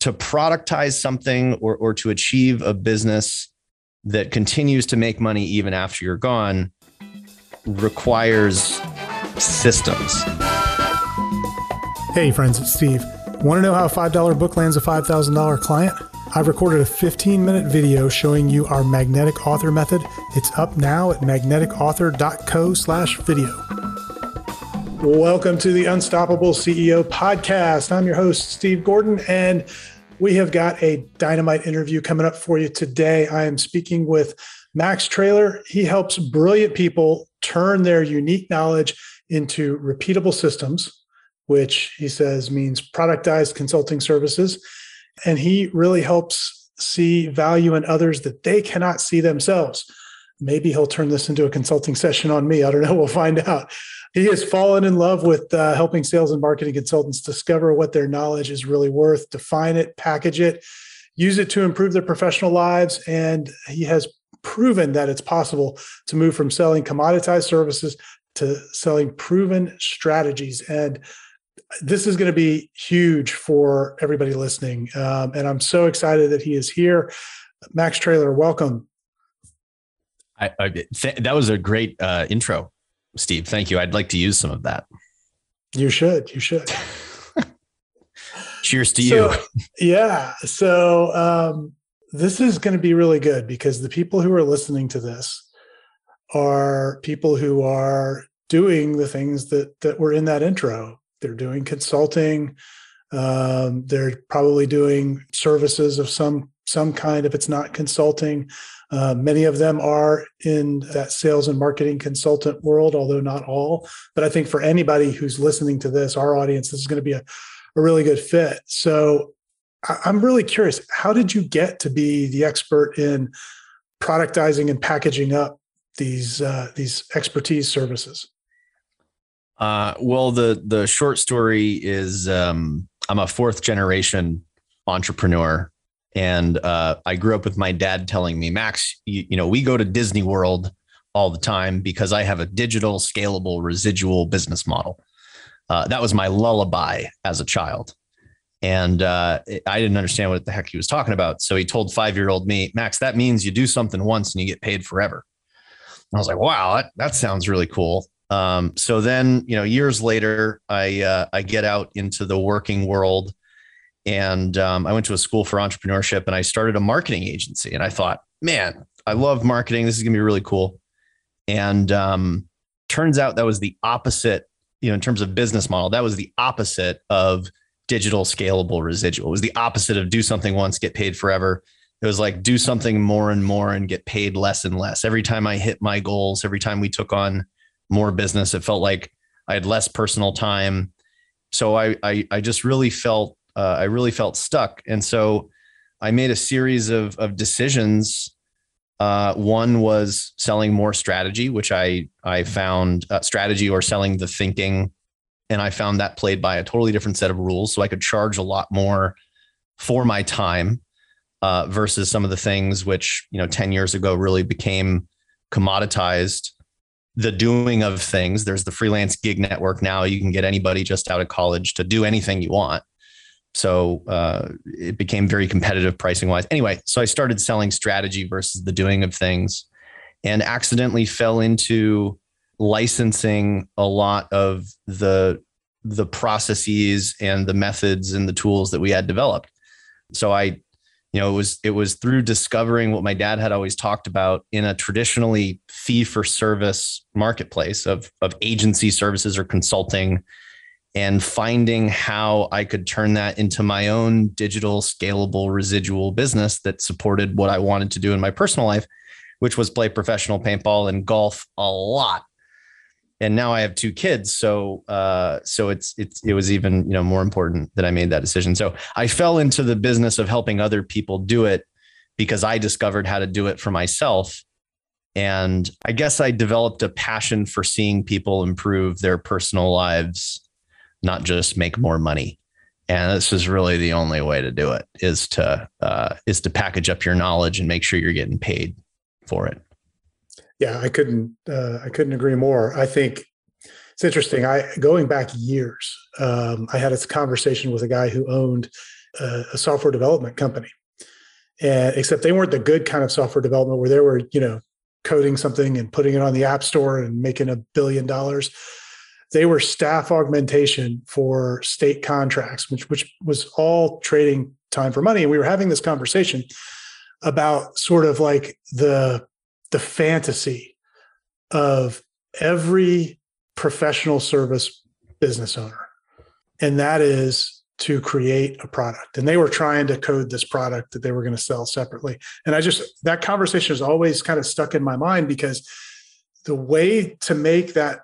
to productize something or, or to achieve a business that continues to make money even after you're gone requires systems. Hey, friends, it's Steve. Want to know how a $5 book lands a $5,000 client? I've recorded a 15 minute video showing you our magnetic author method. It's up now at magneticauthor.co slash video. Welcome to the Unstoppable CEO podcast. I'm your host, Steve Gordon, and we have got a dynamite interview coming up for you today. I am speaking with Max Traylor. He helps brilliant people turn their unique knowledge into repeatable systems, which he says means productized consulting services. And he really helps see value in others that they cannot see themselves. Maybe he'll turn this into a consulting session on me. I don't know. We'll find out. He has fallen in love with uh, helping sales and marketing consultants discover what their knowledge is really worth, define it, package it, use it to improve their professional lives. And he has proven that it's possible to move from selling commoditized services to selling proven strategies. And this is going to be huge for everybody listening. Um, and I'm so excited that he is here. Max Traylor, welcome. I, I th- that was a great uh, intro. Steve. Thank you. I'd like to use some of that. You should. You should. Cheers to so, you. yeah. So um, this is going to be really good because the people who are listening to this are people who are doing the things that that were in that intro. They're doing consulting. Um, they're probably doing services of some some kind if it's not consulting. Uh, many of them are in that sales and marketing consultant world, although not all. But I think for anybody who's listening to this, our audience, this is going to be a, a really good fit. So I'm really curious how did you get to be the expert in productizing and packaging up these uh, these expertise services? Uh, well, the the short story is um, I'm a fourth generation entrepreneur and uh, I grew up with my dad telling me, Max, you, you, know, we go to Disney World all the time because I have a digital, scalable, residual business model. Uh, that was my lullaby as a child. And uh, I didn't understand what the heck he was talking about. So he told five year old me, Max, that means you do something once and you get paid forever. And I was like, wow, that, that sounds really cool. Um, so then, you know, years later, I uh, I get out into the working world and um, I went to a school for entrepreneurship and I started a marketing agency. And I thought, man, I love marketing. This is going to be really cool. And um, turns out that was the opposite, you know, in terms of business model, that was the opposite of digital scalable residual. It was the opposite of do something once, get paid forever. It was like do something more and more and get paid less and less. Every time I hit my goals, every time we took on more business, it felt like I had less personal time. So I, I, I just really felt uh, I really felt stuck. And so I made a series of, of decisions. Uh, one was selling more strategy, which I, I found uh, strategy or selling the thinking. And I found that played by a totally different set of rules. So I could charge a lot more for my time uh, versus some of the things which, you know, 10 years ago really became commoditized the doing of things. There's the freelance gig network now. You can get anybody just out of college to do anything you want. So uh, it became very competitive pricing wise. Anyway, so I started selling strategy versus the doing of things and accidentally fell into licensing a lot of the the processes and the methods and the tools that we had developed. So I, you know, it was it was through discovering what my dad had always talked about in a traditionally fee for service marketplace of of agency services or consulting and finding how I could turn that into my own digital, scalable, residual business that supported what I wanted to do in my personal life, which was play professional paintball and golf a lot. And now I have two kids, so uh, so it's it's it was even you know more important that I made that decision. So I fell into the business of helping other people do it because I discovered how to do it for myself. And I guess I developed a passion for seeing people improve their personal lives not just make more money. And this is really the only way to do it is to uh, is to package up your knowledge and make sure you're getting paid for it. Yeah, I couldn't uh, I couldn't agree more. I think it's interesting. I going back years, um, I had a conversation with a guy who owned a, a software development company, and except they weren't the good kind of software development where they were, you know, coding something and putting it on the app store and making a billion dollars. They were staff augmentation for state contracts, which which was all trading time for money. And we were having this conversation about sort of like the the fantasy of every professional service business owner. And that is to create a product. And they were trying to code this product that they were going to sell separately. And I just, that conversation is always kind of stuck in my mind because the way to make that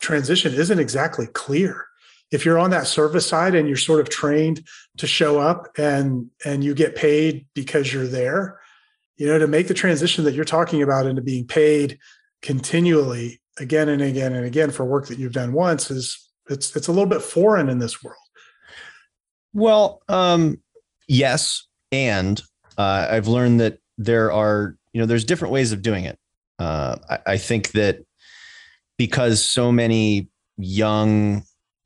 transition isn't exactly clear. If you're on that service side and you're sort of trained to show up and and you get paid because you're there, you know, to make the transition that you're talking about into being paid continually again and again and again for work that you've done once is it's it's a little bit foreign in this world. Well, um, yes, and uh, I've learned that there are you know there's different ways of doing it. Uh, I, I think that because so many young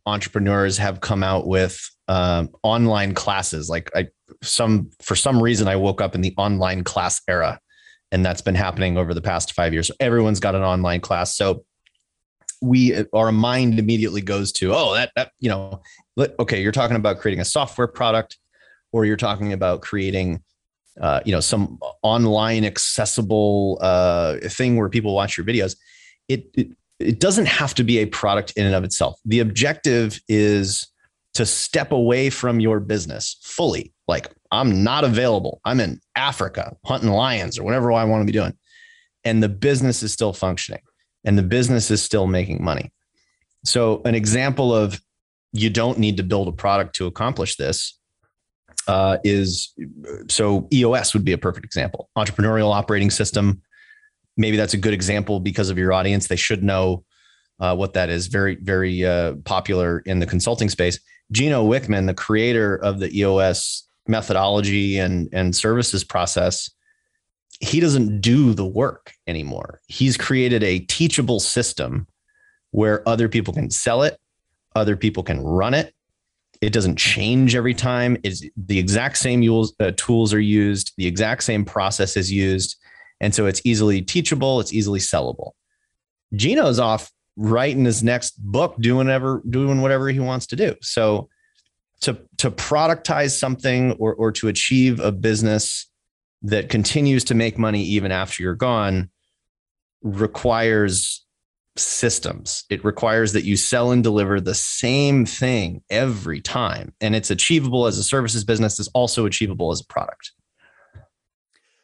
entrepreneurs have come out with um, online classes, like I some for some reason I woke up in the online class era, and that's been happening over the past five years. Everyone's got an online class, so we our mind immediately goes to oh that that you know okay you're talking about creating a software product or you're talking about creating uh, you know some online accessible uh, thing where people watch your videos. It, it it doesn't have to be a product in and of itself the objective is to step away from your business fully like i'm not available i'm in africa hunting lions or whatever i want to be doing and the business is still functioning and the business is still making money. So, an example of you don't need to build a product to accomplish this uh, is so EOS would be a perfect example. Entrepreneurial operating system. Maybe that's a good example because of your audience. They should know uh, what that is. Very, very uh, popular in the consulting space. Gino Wickman, the creator of the EOS methodology and, and services process, he doesn't do the work anymore. He's created a teachable system where other people can sell it, other people can run it. It doesn't change every time. It's the exact same uh, tools are used, the exact same process is used. And so it's easily teachable, it's easily sellable. Gino's off writing his next book, doing whatever, doing whatever he wants to do. So to, to productize something or, or to achieve a business that continues to make money even after you're gone requires systems. It requires that you sell and deliver the same thing every time. And it's achievable as a services business, is also achievable as a product.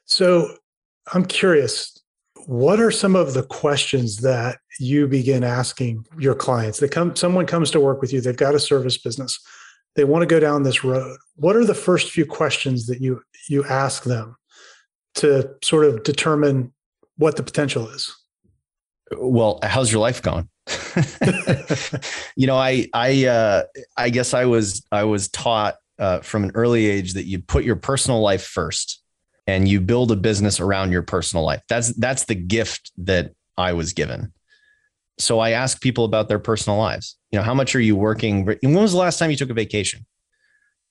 So I'm curious, what are some of the questions that you begin asking your clients? They come, someone comes to work with you, they've got a service business, they want to go down this road. What are the first few questions that you you ask them to sort of determine what the potential is? Well, how's your life going? you know, I I uh, I guess I was I was taught uh, from an early age that you put your personal life first and you build a business around your personal life. That's that's the gift that I was given. So I ask people about their personal lives. You know, how much are you working? When was the last time you took a vacation?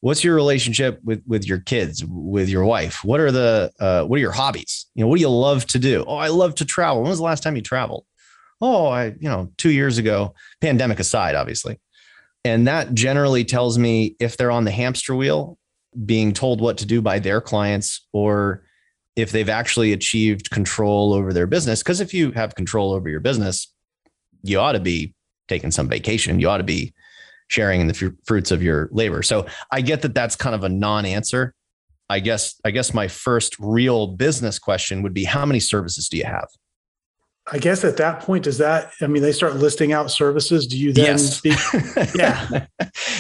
what's your relationship with with your kids with your wife what are the uh, what are your hobbies you know what do you love to do oh i love to travel when was the last time you traveled oh i you know two years ago pandemic aside obviously and that generally tells me if they're on the hamster wheel being told what to do by their clients or if they've actually achieved control over their business because if you have control over your business you ought to be taking some vacation you ought to be sharing in the fr- fruits of your labor. So I get that that's kind of a non-answer. I guess I guess my first real business question would be how many services do you have? I guess at that point, does that, I mean, they start listing out services. Do you then yes. speak? Yeah.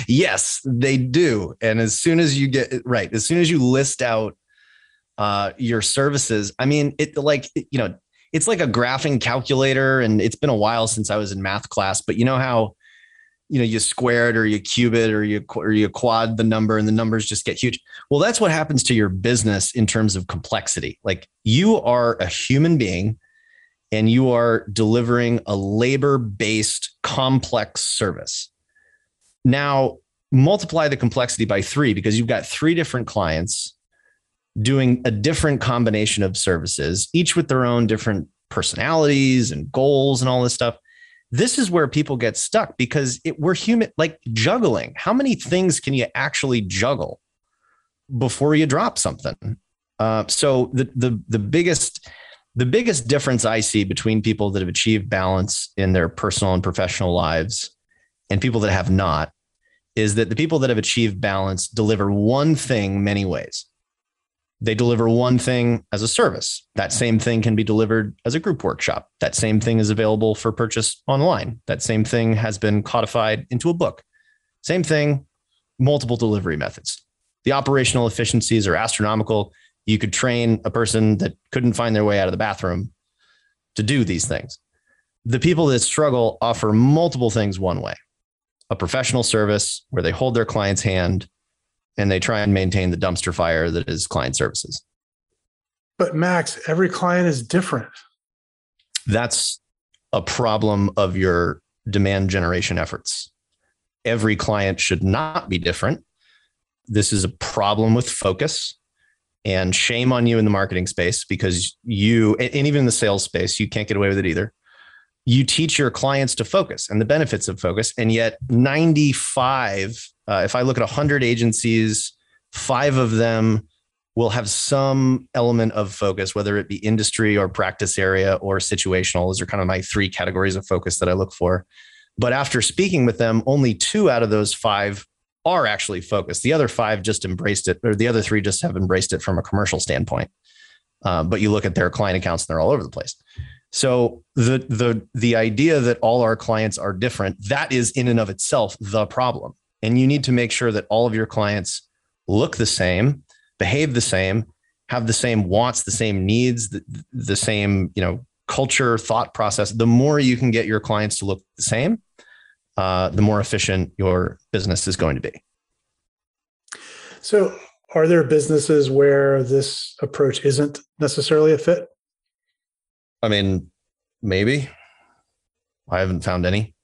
yes, they do. And as soon as you get right, as soon as you list out uh, your services, I mean, it like, you know, it's like a graphing calculator. And it's been a while since I was in math class, but you know how you know you square it or you cube it or you or you quad the number and the numbers just get huge well that's what happens to your business in terms of complexity like you are a human being and you are delivering a labor based complex service now multiply the complexity by three because you've got three different clients doing a different combination of services, each with their own different personalities and goals and all this stuff. This is where people get stuck because it, we're human, like juggling. How many things can you actually juggle before you drop something? Uh, so the the the biggest the biggest difference I see between people that have achieved balance in their personal and professional lives and people that have not is that the people that have achieved balance deliver one thing many ways. They deliver one thing as a service. That same thing can be delivered as a group workshop. That same thing is available for purchase online. That same thing has been codified into a book. Same thing, multiple delivery methods. The operational efficiencies are astronomical you could train a person that couldn't find their way out of the bathroom to do these things. The people that struggle offer multiple things one way a professional service where they hold their client's hand and they try and maintain the dumpster fire that is client services. But Max, every client is different. That's a problem of your demand generation efforts. Every client should not be different. This is a problem with focus. And shame on you in the marketing space because you, and even in the sales space, you can't get away with it either. You teach your clients to focus and the benefits of focus. And yet, 95, uh, if I look at 100 agencies, five of them will have some element of focus, whether it be industry or practice area or situational. Those are kind of my three categories of focus that I look for. But after speaking with them, only two out of those five are actually focused. The other five just embraced it, or the other three just have embraced it from a commercial standpoint. Uh, but you look at their client accounts and they're all over the place. So the the the idea that all our clients are different, that is in and of itself the problem. And you need to make sure that all of your clients look the same, behave the same, have the same wants, the same needs, the, the same, you know, culture, thought process. The more you can get your clients to look the same, uh, the more efficient your business is going to be. So, are there businesses where this approach isn't necessarily a fit? I mean, maybe. I haven't found any.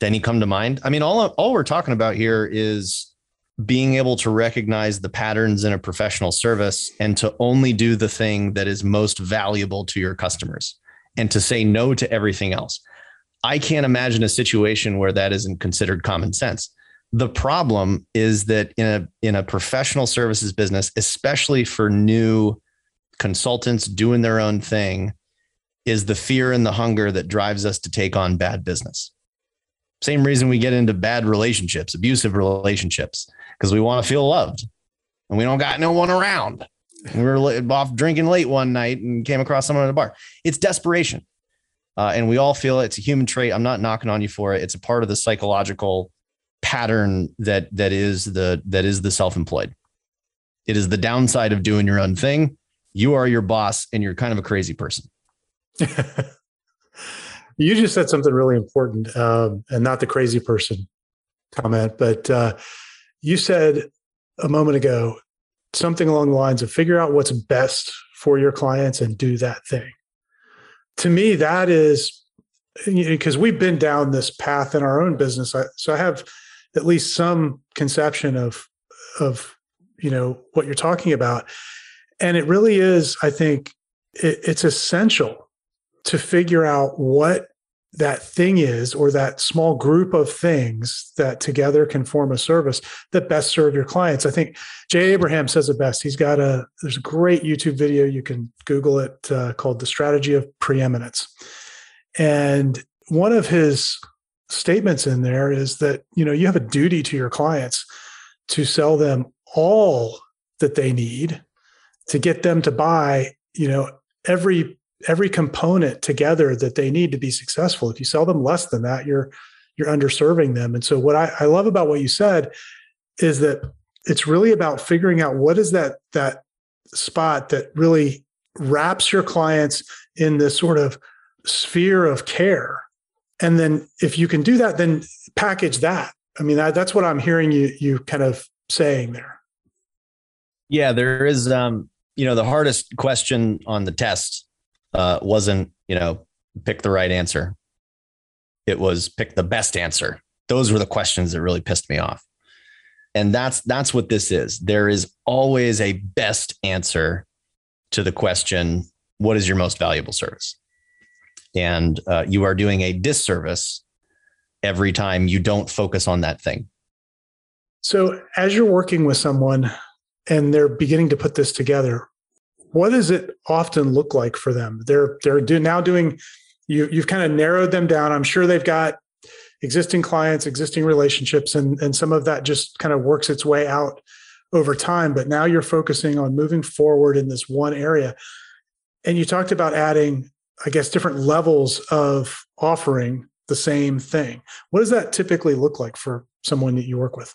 Any come to mind? I mean, all all we're talking about here is being able to recognize the patterns in a professional service and to only do the thing that is most valuable to your customers and to say no to everything else. I can't imagine a situation where that isn't considered common sense. The problem is that in a in a professional services business, especially for new consultants doing their own thing, is the fear and the hunger that drives us to take on bad business. Same reason we get into bad relationships, abusive relationships, because we want to feel loved and we don't got no one around. we were off drinking late one night and came across someone at a bar. It's desperation. Uh, and we all feel it. it's a human trait. I'm not knocking on you for it. It's a part of the psychological pattern that that is the that is the self-employed. It is the downside of doing your own thing. You are your boss, and you're kind of a crazy person. you just said something really important, um, and not the crazy person comment, but uh, you said a moment ago something along the lines of figure out what's best for your clients and do that thing to me, that is because we've been down this path in our own business. So I have at least some conception of of you know what you're talking about, and it really is. I think it, it's essential to figure out what that thing is or that small group of things that together can form a service that best serve your clients. I think Jay Abraham says it best. He's got a there's a great YouTube video you can Google it uh, called "The Strategy of Preeminence," and one of his statements in there is that you know you have a duty to your clients to sell them all that they need to get them to buy you know every every component together that they need to be successful. If you sell them less than that, you're you're underserving them. And so what I, I love about what you said is that it's really about figuring out what is that that spot that really wraps your clients in this sort of sphere of care. And then if you can do that, then package that. I mean, that, that's what I'm hearing you you kind of saying there. Yeah, there is um, you know, the hardest question on the test uh, wasn't, you know, pick the right answer. It was pick the best answer. Those were the questions that really pissed me off. And that's that's what this is. There is always a best answer to the question, what is your most valuable service? And uh, you are doing a disservice every time you don't focus on that thing. So, as you're working with someone and they're beginning to put this together, what does it often look like for them? They're they're do, now doing you you've kind of narrowed them down. I'm sure they've got existing clients, existing relationships, and and some of that just kind of works its way out over time. But now you're focusing on moving forward in this one area. And you talked about adding, I guess, different levels of offering the same thing. What does that typically look like for someone that you work with?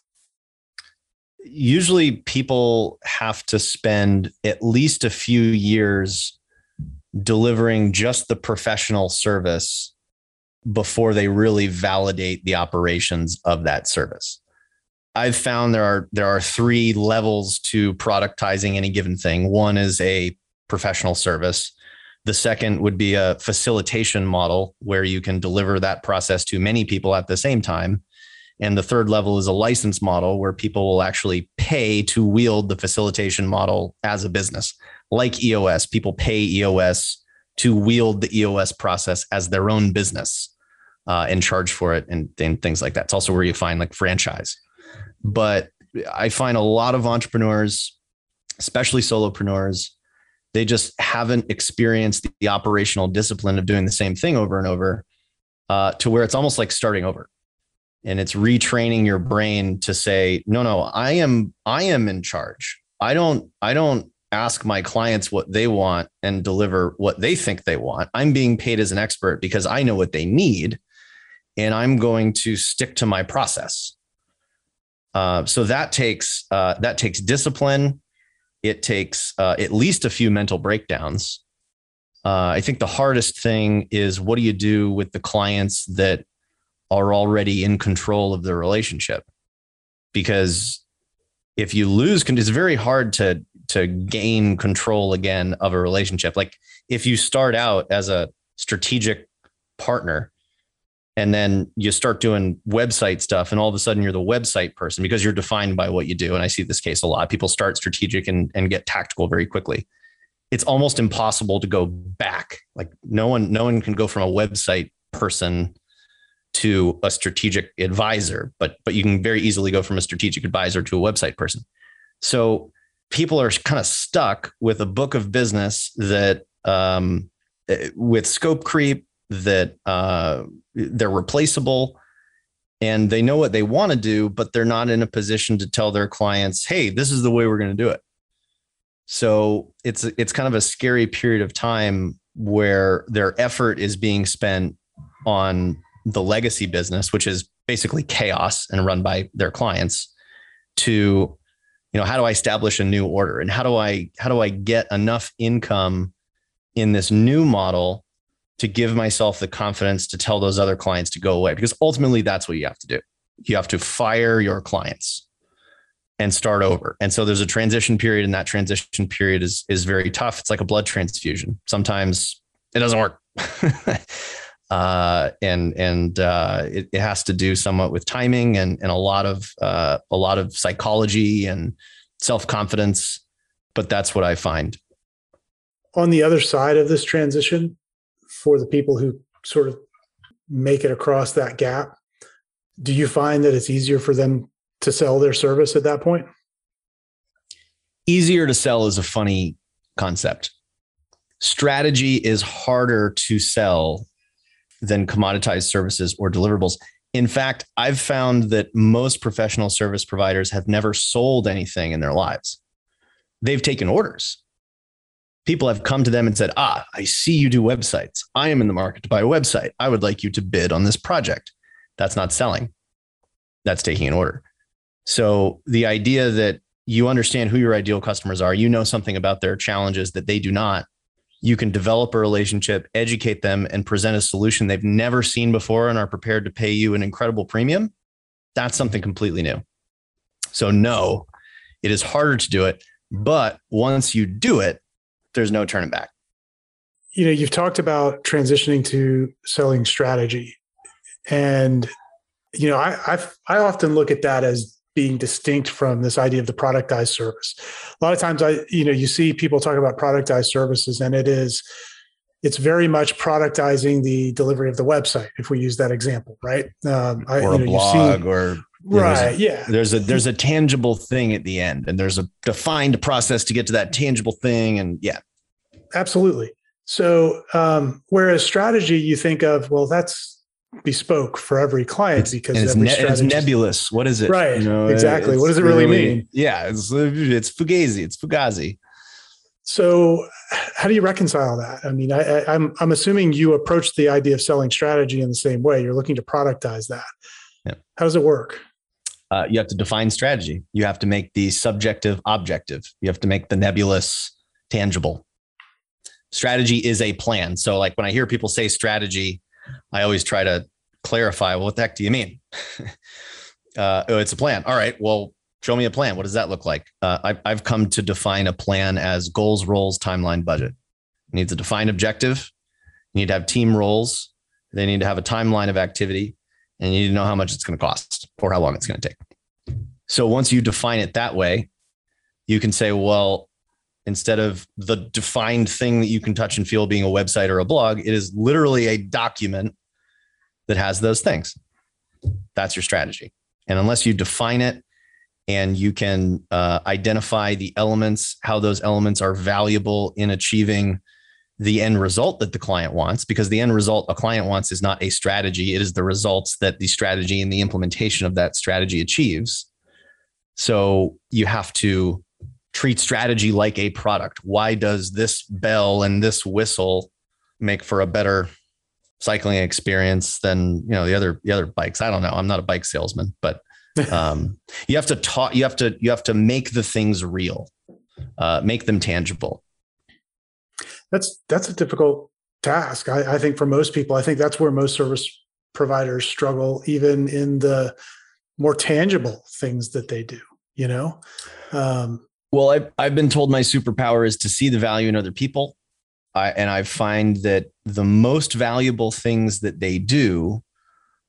Usually, people have to spend at least a few years delivering just the professional service before they really validate the operations of that service. I've found there are there are three levels to productizing any given thing. One is a professional service. The second would be a facilitation model where you can deliver that process to many people at the same time. And the third level is a license model where people will actually pay to wield the facilitation model as a business. Like EOS, people pay EOS to wield the EOS process as their own business uh, and charge for it and, and things like that. It's also where you find like franchise. But I find a lot of entrepreneurs, especially solopreneurs, they just haven't experienced the, operational discipline of doing the same thing over and over uh, to where it's almost like starting over and it's retraining your brain to say no no i am i am in charge. I don't i don't ask my clients what they want and deliver what they think they want. I'm being paid as an expert because i know what they need and i'm going to stick to my process. Uh, so that takes uh, that takes discipline. It takes uh, at least a few mental breakdowns. Uh, I think the hardest thing is what do you do with the clients that are already in control of the relationship? Because if you lose, it's very hard to to gain control again of a relationship. Like if you start out as a strategic partner and then you start doing website stuff and all of a sudden you're the website person because you're defined by what you do and i see this case a lot people start strategic and, and get tactical very quickly it's almost impossible to go back like no one no one can go from a website person to a strategic advisor but but you can very easily go from a strategic advisor to a website person so people are kind of stuck with a book of business that um, eh, with scope creep that uh, they're replaceable and they know what they want to do, but they're not in a position to tell their clients, "Hey, this is the way we're going to do it." So it's it's kind of a scary period of time where their effort is being spent on the legacy business, which is basically chaos and run by their clients, to you know how do I establish a new order and how do I how do I get enough income in this new model to give myself the confidence to tell those other clients to go away because ultimately that's what you have to do. You have to fire your clients and start over. And so there's a transition period and that transition period is is very tough. It's like a blood transfusion. Sometimes it doesn't work. uh, and and uh, it, it, has to do somewhat with timing and and a lot of uh, a lot of psychology and self confidence. But that's what I find. On the other side of this transition, for the people who sort of make it across that gap do you find that it's easier for them to sell their service at that point easier to sell is a funny concept strategy is harder to sell than commoditized services or deliverables in fact i've found that most professional service providers have never sold anything in their lives they've taken orders people have come to them and said, Ah, I see you do websites. I am in the market to buy a website. I would like you to bid on this project. That's not selling, that's taking an order. So the idea that you understand who your ideal customers are, you know something about their challenges that they do not, you can develop a relationship, educate them, and present a solution they've never seen before and are prepared to pay you an incredible premium. That's something completely new. So, no, it is harder to do it. But once you do it, there's no turning back. You know, you've talked about transitioning to selling strategy, and you know, I I've, I often look at that as being distinct from this idea of the productized service. A lot of times I, you know, you see people talk about productized services and it is it's very much productizing the delivery of the website if we use that example right? Um, I, or a know, blog or right there's a, yeah. there's a there's a tangible thing at the end and there's a defined process to get to that tangible thing and yeah. Absolutely. So um, whereas strategy you think of well that's bespoke for every client it's, because it's, ne- it's, nebulous what is it right you know, exactly what does it really, really mean yeah it's it's fugazi it's fugazi so, how do you reconcile that? I mean, I, am I'm, I'm assuming you approach the idea of selling strategy in the same way. You're looking to productize that. Yeah. How does it work? Uh, you have to define strategy. You have to make the subjective objective. You have to make the nebulous tangible. Strategy is a plan. So, like when I hear people say strategy, I always try to clarify. Well, what the heck do you mean? uh, oh, it's a plan. All right. Well, Show me a plan. What does that look like? Uh, I've, I've come to define a plan as goals, roles, timeline, budget. It needs a defined objective. You need to have team roles. They need to have a timeline of activity, and you need to know how much it's going to cost or how long it's going to take. So once you define it that way, you can say, well, instead of the defined thing that you can touch and feel being a website or a blog, it is literally a document that has those things. That's your strategy. And unless you define it and you can uh, identify the elements, how those elements are valuable in achieving the end result that the client wants, because the end result a client wants is not a strategy, it is the results that the strategy and the implementation of that strategy achieves. So you have to treat strategy like a product. Why does this bell and this whistle make for a better cycling experience than you know the other the other bikes? I don't know. I'm not a bike salesman, but um, you have to talk you have to you have to make the things real uh, make them tangible that's that's a difficult task I, I, think for most people i think that's where most service providers struggle even in the more tangible things that they do you know um, well I've, I've been told my superpower is to see the value in other people I, and i find that the most valuable things that they do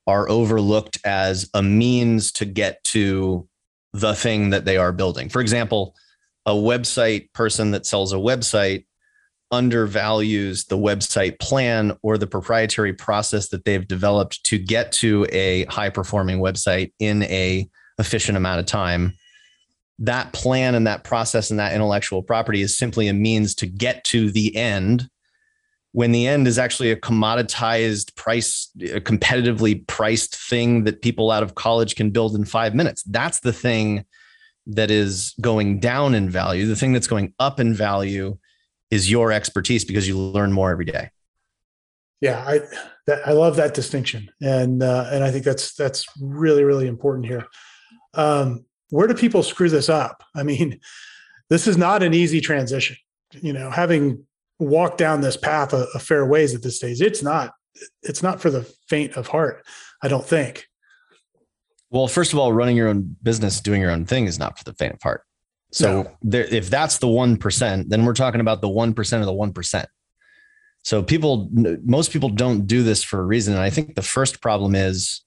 are overlooked as a means to get to the thing that they are building. For example, a website person that sells a website undervalues the website plan or the proprietary process that they've developed to get to a high performing website in a efficient amount of time that plan and that process and that intellectual property is simply a means to get to the end when the end is actually a commoditized price, a competitively priced thing that people out of college can build in five minutes. That's the thing that is going down in value. The thing that's going up in value is your expertise because you learn more every day. Yeah, I that, I love that distinction, and uh, and I think that's that's really really important here. Um, where do people screw this up? I mean, this is not an easy transition. You know, having walked down this path a, a fair ways at this stage. It's not it's not for the faint of heart, I don't think. Well, first of all, running your own business, doing your own thing is not for the faint of heart. So no. there, if that's the 1%, then we're talking about the 1% of the 1%. So people, most people don't do this for a reason. And I think the first problem is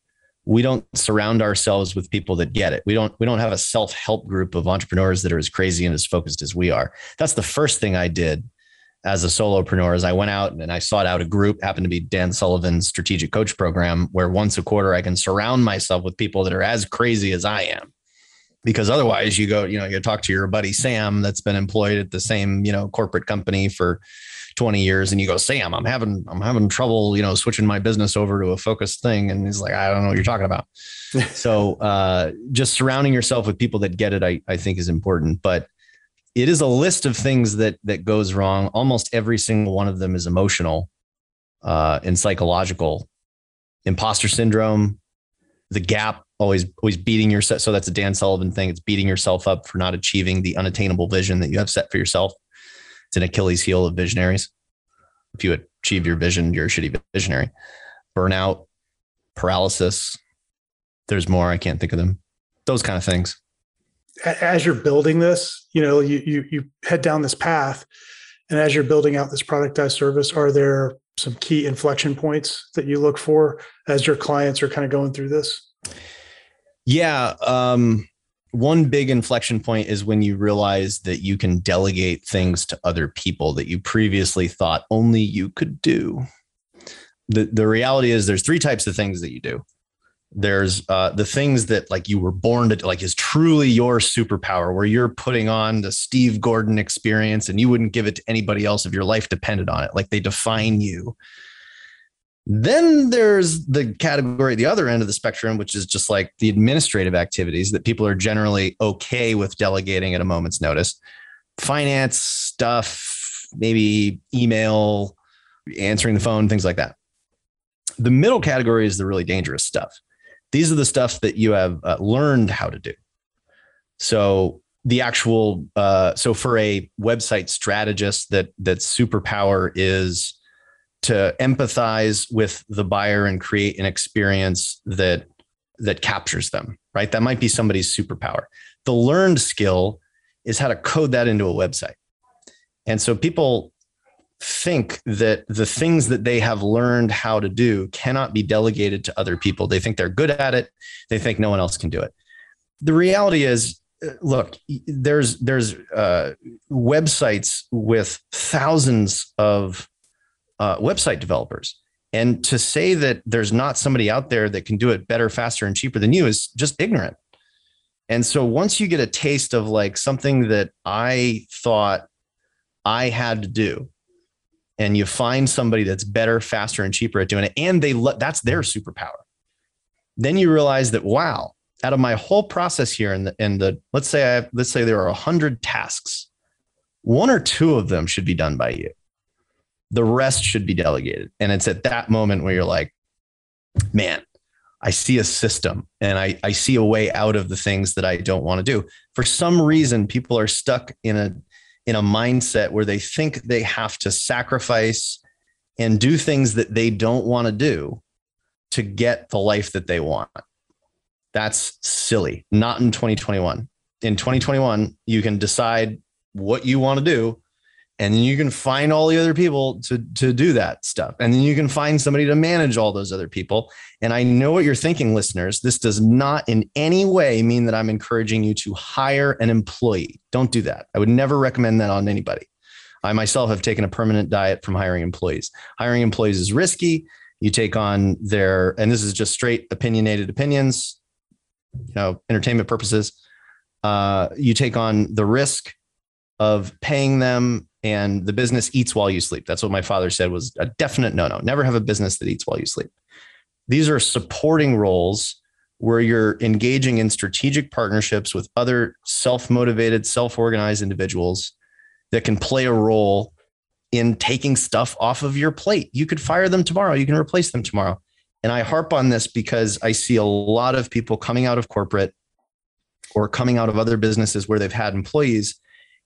we don't surround ourselves with people that get it. We don't, we don't have a self-help group of entrepreneurs that are as crazy and as focused as we are. That's the first thing I did as a solopreneur is I went out and I sought out a group, happened to be Dan Sullivan's strategic coach program, where once a quarter I can surround myself with people that are as crazy as I am. Because otherwise you go, you know, you talk to your buddy Sam that's been employed at the same, you know, corporate company for 20 years and you go, Sam, I'm having, I'm having trouble, you know, switching my business over to a focused thing. And he's like, I don't know what you're talking about. so uh, just surrounding yourself with people that get it, I, I think is important. But it is a list of things that that goes wrong. Almost every single one of them is emotional uh, and psychological. Imposter syndrome, the gap, always always beating yourself. So that's a Dan Sullivan thing. It's beating yourself up for not achieving the unattainable vision that you have set for yourself. It's an Achilles heel of visionaries. If you achieve your vision, you're a shitty visionary. Burnout, paralysis. There's more. I can't think of them. Those kind of things as you're building this, you know, you, you, you head down this path and as you're building out this productized service, are there some key inflection points that you look for as your clients are kind of going through this? Yeah. Um, one big inflection point is when you realize that you can delegate things to other people that you previously thought only you could do. The, the reality is there's three types of things that you do. There's uh, the things that like you were born to like is truly your superpower, where you're putting on the Steve Gordon experience and you wouldn't give it to anybody else if your life depended on it. Like they define you. Then there's the category, at the other end of the spectrum, which is just like the administrative activities that people are generally okay with delegating at a moment's notice. Finance stuff, maybe email, answering the phone, things like that. The middle category is the really dangerous stuff. These are the stuff that you have uh, learned how to do. So the actual, uh, so for a website strategist, that that superpower is to empathize with the buyer and create an experience that that captures them right? That might be somebody's superpower. The learned skill is how to code that into a website. And so people think that the things that they have learned how to do cannot be delegated to other people. They think they're good at it. They think no one else can do it. The reality is uh, look there's there's uh, websites with thousands of uh, website developers. And to say that there's not somebody out there that can do it better, faster, and cheaper than you is just ignorant. And so once you get a taste of like something that I thought I had to do, and you find somebody that's better, faster, and cheaper at doing it, and they le- that's their superpower, then you realize that wow, out of my whole process here, and the, and the let's say I have, let's say there are hundred tasks, one or two of them should be done by you the rest should be delegated. And it's at that moment where you're like, man, I see a system and I, I see a way out of the things that I don't want to do. For some reason, people are stuck in a in a mindset where they think they have to sacrifice and do things that they don't want to do to get the life that they want. That's silly. Not in 2021. In 2021, you can decide what you want to do and then you can find all the other people to to do that stuff. And then you can find somebody to manage all those other people. And i know what you're thinking listeners. This does not in any way mean that i'm encouraging you to hire an employee. Don't do that. I would never recommend that on anybody. I myself have taken a permanent diet from hiring employees. Hiring employees is risky. You take on their and this is just straight opinionated opinions you know entertainment purposes. Uh, you take on the risk of paying them and the business eats while you sleep. That's what my father said was a definite no no. Never have a business that eats while you sleep. These are supporting roles where you're engaging in strategic partnerships with other self motivated, self organized individuals that can play a role in taking stuff off of your plate. You could fire them tomorrow, you can replace them tomorrow. And I harp on this because I see a lot of people coming out of corporate or coming out of other businesses where they've had employees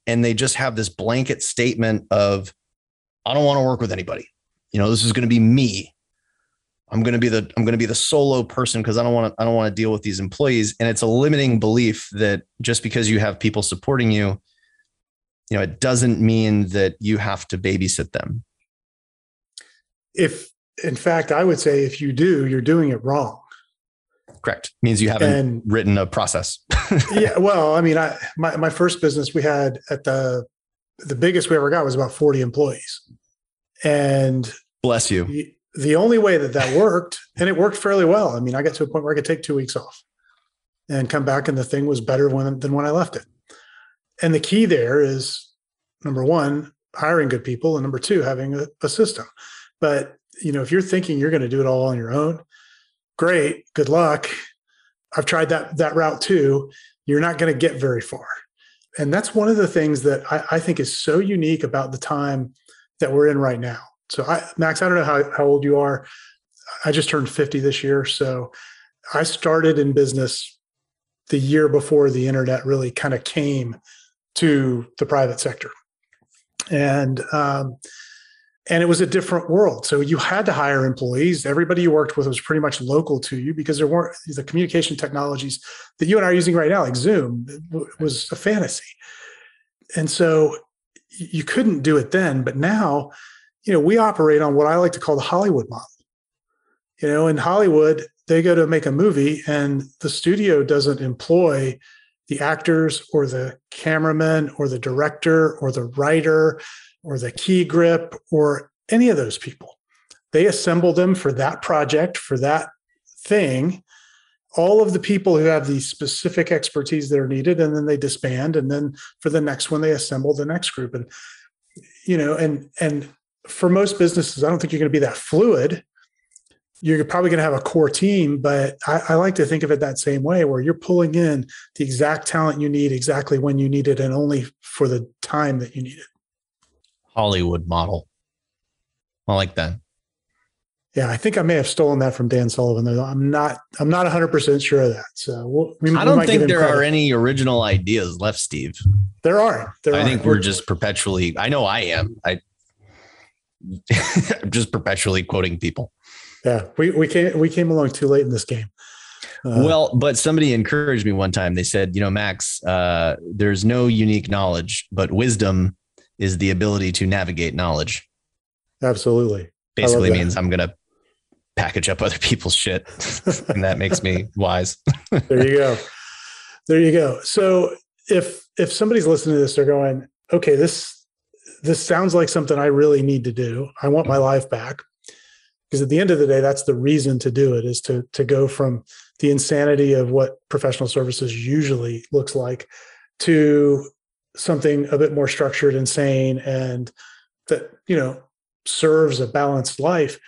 and they just have this blanket statement of i don't want to work with anybody. You know this is going to be me. I'm going to be the i'm going to be the solo person because i don't want to i don't want to deal with these employees. And it's a limiting belief that just because you have people supporting you you know it doesn't mean that you have to babysit them. If in fact i would say if you do you're doing it wrong Correct. Means you haven't and, written a process. yeah. Well, I mean, I my, my first business we had at the the biggest we ever got was about 40 employees. And bless you. The, the only way that that worked, and it worked fairly well. I mean, I got to a point where I could take two weeks off and come back, and the thing was better when, than when I left it. And the key there is number one, hiring good people, and number two, having a, a system. But you know, if you're thinking you're going to do it all on your own, great, good luck. I've tried that that route too. You're not going to get very far. And that's one of the things that I, I, think is so unique about the time that we're in right now. So I, Max, I don't know how, how old you are. I just turned 50 this year. So I started in business the year before the internet really kind of came to the private sector. And um, and it was a different world. So you had to hire employees. Everybody you worked with was pretty much local to you because there weren't the communication technologies that you and I are using right now, like Zoom, was a fantasy. And so you couldn't do it then. But now, you know, we operate on what I like to call the Hollywood model. You know, in Hollywood, they go to make a movie and the studio doesn't employ the actors or the cameraman or the director or the writer or the key grip or any of those people. They assemble them for that project, for that thing. All of the people who have the specific expertise that are needed, and then they disband. And then for the next one, they assemble the next group. And you know, and and for most businesses, I don't think you're going to be that fluid. You're probably going to have a core team, but I, I, like to think of it that same way, where you're pulling in the exact talent you need, exactly when you need it, and only for the time that you need it. Hollywood model. I like that. Yeah, I think I may have stolen that from Dan Sullivan. Though I'm not, I'm not 100 percent sure of that. So we'll, we, I don't think there credit. are any original ideas left, Steve. There are. There I are. think we're just perpetually. I know I am. I I'm just perpetually quoting people. Yeah, we we came we came along too late in this game. Uh, well, but somebody encouraged me one time. They said, you know, Max, uh, there's no unique knowledge, but wisdom is the ability to navigate knowledge. Absolutely. Basically means I'm going to package up other people's shit. and that makes me wise. there you go. There you go. So if if somebody's listening to this, they're going, okay, this this sounds like something I really need to do. I want my life back. Because at the end of the day, that's the reason to do it is to to go from the insanity of what professional services usually looks like to something a bit more structured and sane and that you know serves a balanced life.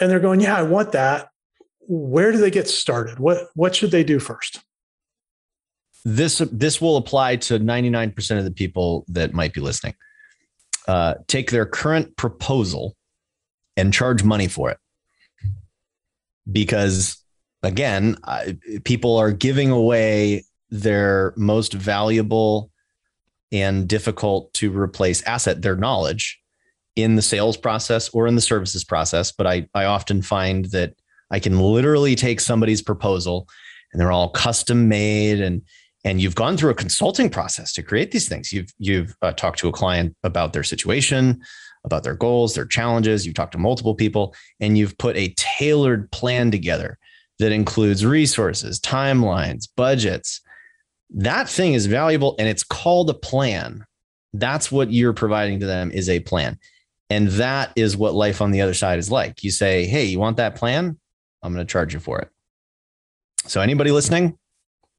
And they're going yeah i want that. Where do they get started? What what should they do first? This this will apply to 99% of the people that might be listening. Uh, take their current proposal and charge money for it. Because again I, people are giving away their most valuable and difficult to replace asset, their knowledge in the sales process or in the services process. But I, I often find that I can literally take somebody's proposal and they're all custom made and and you've gone through a consulting process to create these things. You've you've uh, talked to a client about their situation, about their goals, their challenges. You've talked to multiple people, and you've put a tailored plan together that includes resources, timelines, budgets, that thing is valuable and it's called a plan. That's what you're providing to them is a plan. And that is what life on the other side is like. You say, Hey, you want that plan? I'm going to charge you for it. So anybody listening,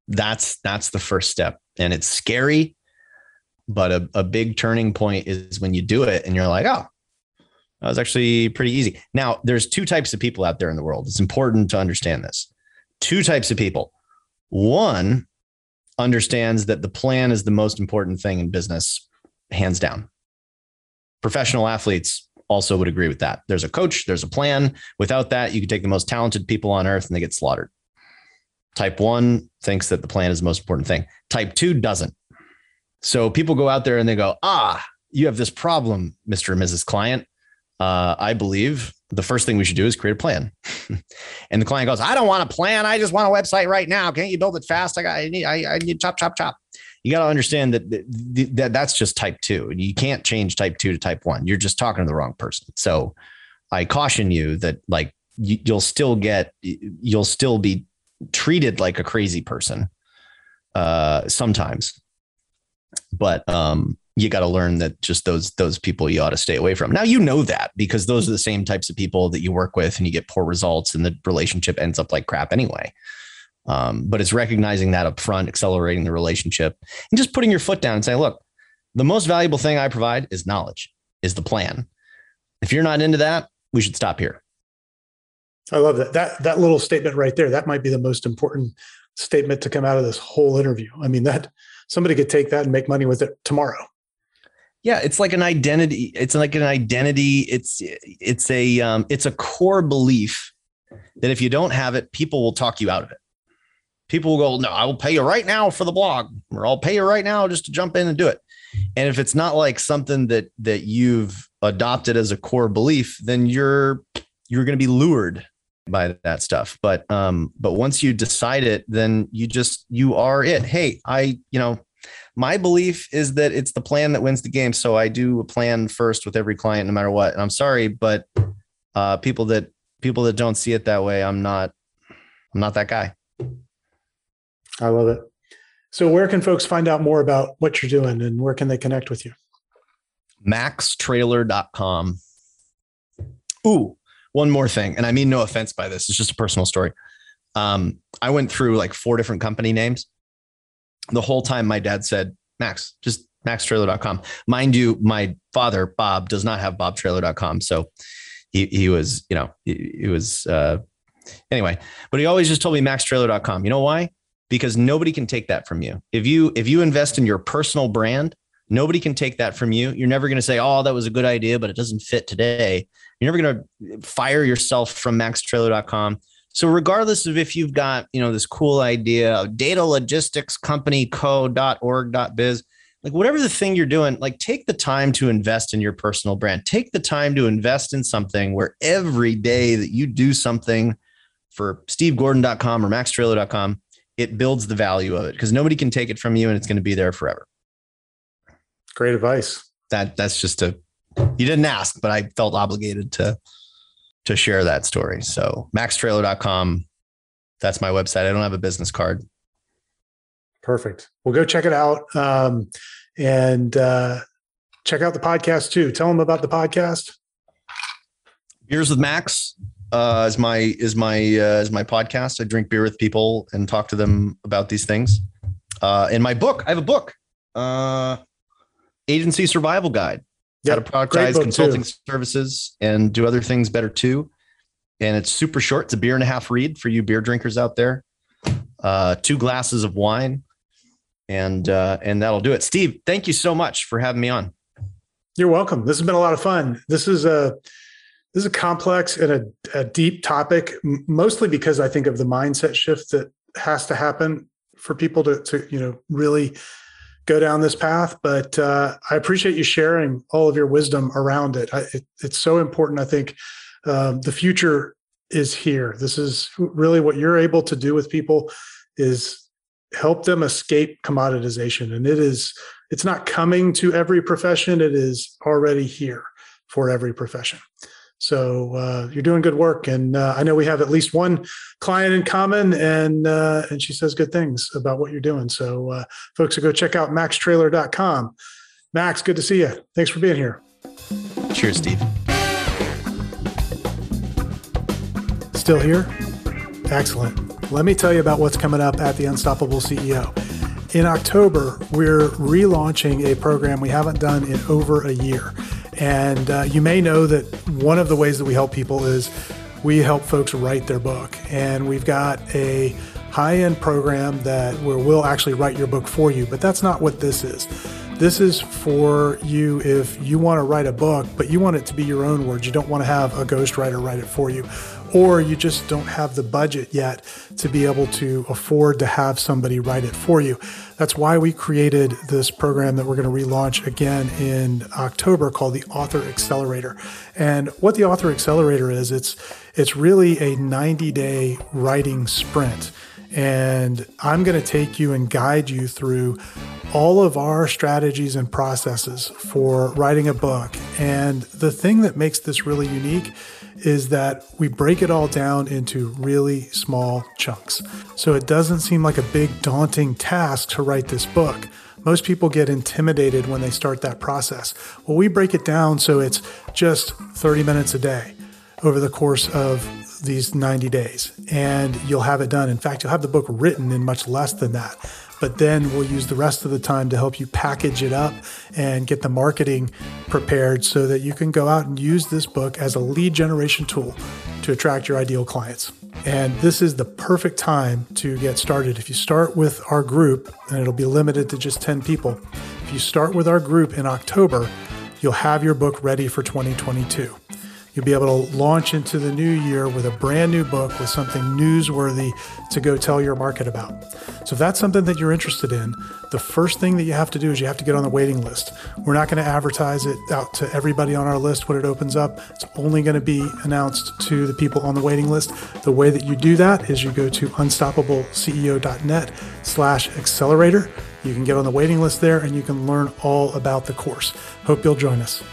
that's, that's the first step and it's scary, but a, a big turning point is when you do it and you're like, Oh, that was actually pretty easy. Now there's two types of people out there in the world. It's important to understand this. Two types of people. One understands that the plan is the most important thing in business, hands down. Professional athletes also would agree with that. There's a coach, there's a plan. Without that, you can take the most talented people on earth and they get slaughtered. Type one thinks that the plan is the most important thing. Type two doesn't. So people go out there and they go, ah, you have this problem, Mr. and Mrs. Client. Uh, I believe the first thing we should do is create a plan. and the client goes, I don't want a plan. I just want a website right now. Can't you build it fast? I got, I need, I, I need chop, chop, chop. You got to understand that, that, that that's just type two you can't change type two to type one. You're just talking to the wrong person. So I caution you that like you, you'll still get, you'll still be treated like a crazy person uh, sometimes, but um, you got to learn that just those those people you ought to stay away from. Now you know that because those are the same types of people that you work with, and you get poor results, and the relationship ends up like crap anyway. Um, but it's recognizing that up front, accelerating the relationship, and just putting your foot down and saying, "Look, the most valuable thing I provide is knowledge, is the plan. If you're not into that, we should stop here." I love that. That that little statement right there. That might be the most important statement to come out of this whole interview. I mean, that somebody could take that and make money with it tomorrow yeah it's like an identity it's like an identity it's it's a um, it's a core belief that if you don't have it people will talk you out of it. People will go no i will pay you right now for the blog or i'll pay you right now just to jump in and do it. And if it's not like something that that you've adopted as a core belief then you're you're going to be lured by that stuff. But um but once you decide it then you just you are it. Hey i you know my belief is that it's the plan that wins the game. So I do a plan first with every client, no matter what. And I'm sorry, but uh, people that people that don't see it that way, I'm not I'm not that guy. I love it. So, where can folks find out more about what you're doing and where can they connect with you? maxtraylor.com. Ooh, one more thing. And I mean no offense by this. It's just a personal story. Um, I went through like four different company names. The whole time my dad said, Max, just maxtraylor.com. Mind you, my father, Bob, does not have bobtraylor.com. So he, he was, you know, he, he was, uh, anyway, but he always just told me maxtraylor.com. You know why? Because nobody can take that from you. If you, if you invest in your personal brand, nobody can take that from you. You're never going to say, Oh, that was a good idea, but it doesn't fit today. You're never going to fire yourself from maxtraylor.com. So regardless of if you've got, you know, this cool idea of data logistics company co.org.biz, like whatever the thing you're doing, like take the time to invest in your personal brand. Take the time to invest in something where every day that you do something for stevegordon.com or maxtraylor.com, it builds the value of it because nobody can take it from you and it's going to be there forever. Great advice. That that's just a you didn't ask, but I felt obligated to to share that story. So maxtraylor.com, that's my website. I don't have a business card. Perfect. Well, go check it out. Um, and uh, check out the podcast too. Tell them about the podcast. Beers with Max uh, is my is my uh, is my podcast. I drink beer with people and talk to them about these things. Uh, in my book, I have a book, uh, Agency Survival Guide. Yep. How to productize consulting too. services and do other things better too. And it's super short. It's a beer and a half read for you beer drinkers out there. Uh, two glasses of wine, and uh, and that'll do it. Steve, thank you so much for having me on. You're welcome. This has been a lot of fun. This is a this is a complex and a, a deep topic, mostly because I think of the mindset shift that has to happen for people to to you know really go down this path. But uh, I appreciate you sharing all of your wisdom around it. I, it it's so important. I think um, the future is here. This is really what you're able to do with people is help them escape commoditization and it is it's not coming to every profession it is already here for every profession so uh, you're doing good work and uh, i know we have at least one client in common and uh, and she says good things about what you're doing. So uh, folks go check out maxtraylor.com max good to see you thanks for being here. Cheers steve. Still here? Excellent. Let me tell you about what's coming up at the Unstoppable CEO. In October, we're relaunching a program we haven't done in over a year. And uh, you may know that one of the ways that we help people is we help folks write their book. And we've got a high end program that where we'll actually write your book for you. But that's not what this is. This is for you if you want to write a book, but you want it to be your own words. You don't want to have a ghostwriter write it for you or you just don't have the budget yet to be able to afford to have somebody write it for you. That's why we created this program that we're going to relaunch again in October called the Author Accelerator. And what the Author Accelerator is, it's it's really a 90-day writing sprint. And I'm going to take you and guide you through all of our strategies and processes for writing a book. And the thing that makes this really unique is that we break it all down into really small chunks. So it doesn't seem like a big, daunting task to write this book. Most people get intimidated when they start that process. Well, we break it down so it's just 30 minutes a day over the course of these 90 days, and you'll have it done. In fact, you'll have the book written in much less than that but then we'll use the rest of the time to help you package it up and get the marketing prepared so that you can go out and use this book as a lead generation tool to attract your ideal clients. And this is the perfect time to get started. If you start with our group, and it'll be limited to just 10 people, if you start with our group in October, you'll have your book ready for 2022. You'll be able to launch into the new year with a brand new book with something newsworthy to go tell your market about. So, if that's something that you're interested in, the first thing that you have to do is you have to get on the waiting list. We're not going to advertise it out to everybody on our list when it opens up. It's only going to be announced to the people on the waiting list. The way that you do that is you go to unstoppableceo.net slash accelerator. You can get on the waiting list there and you can learn all about the course. Hope you'll join us.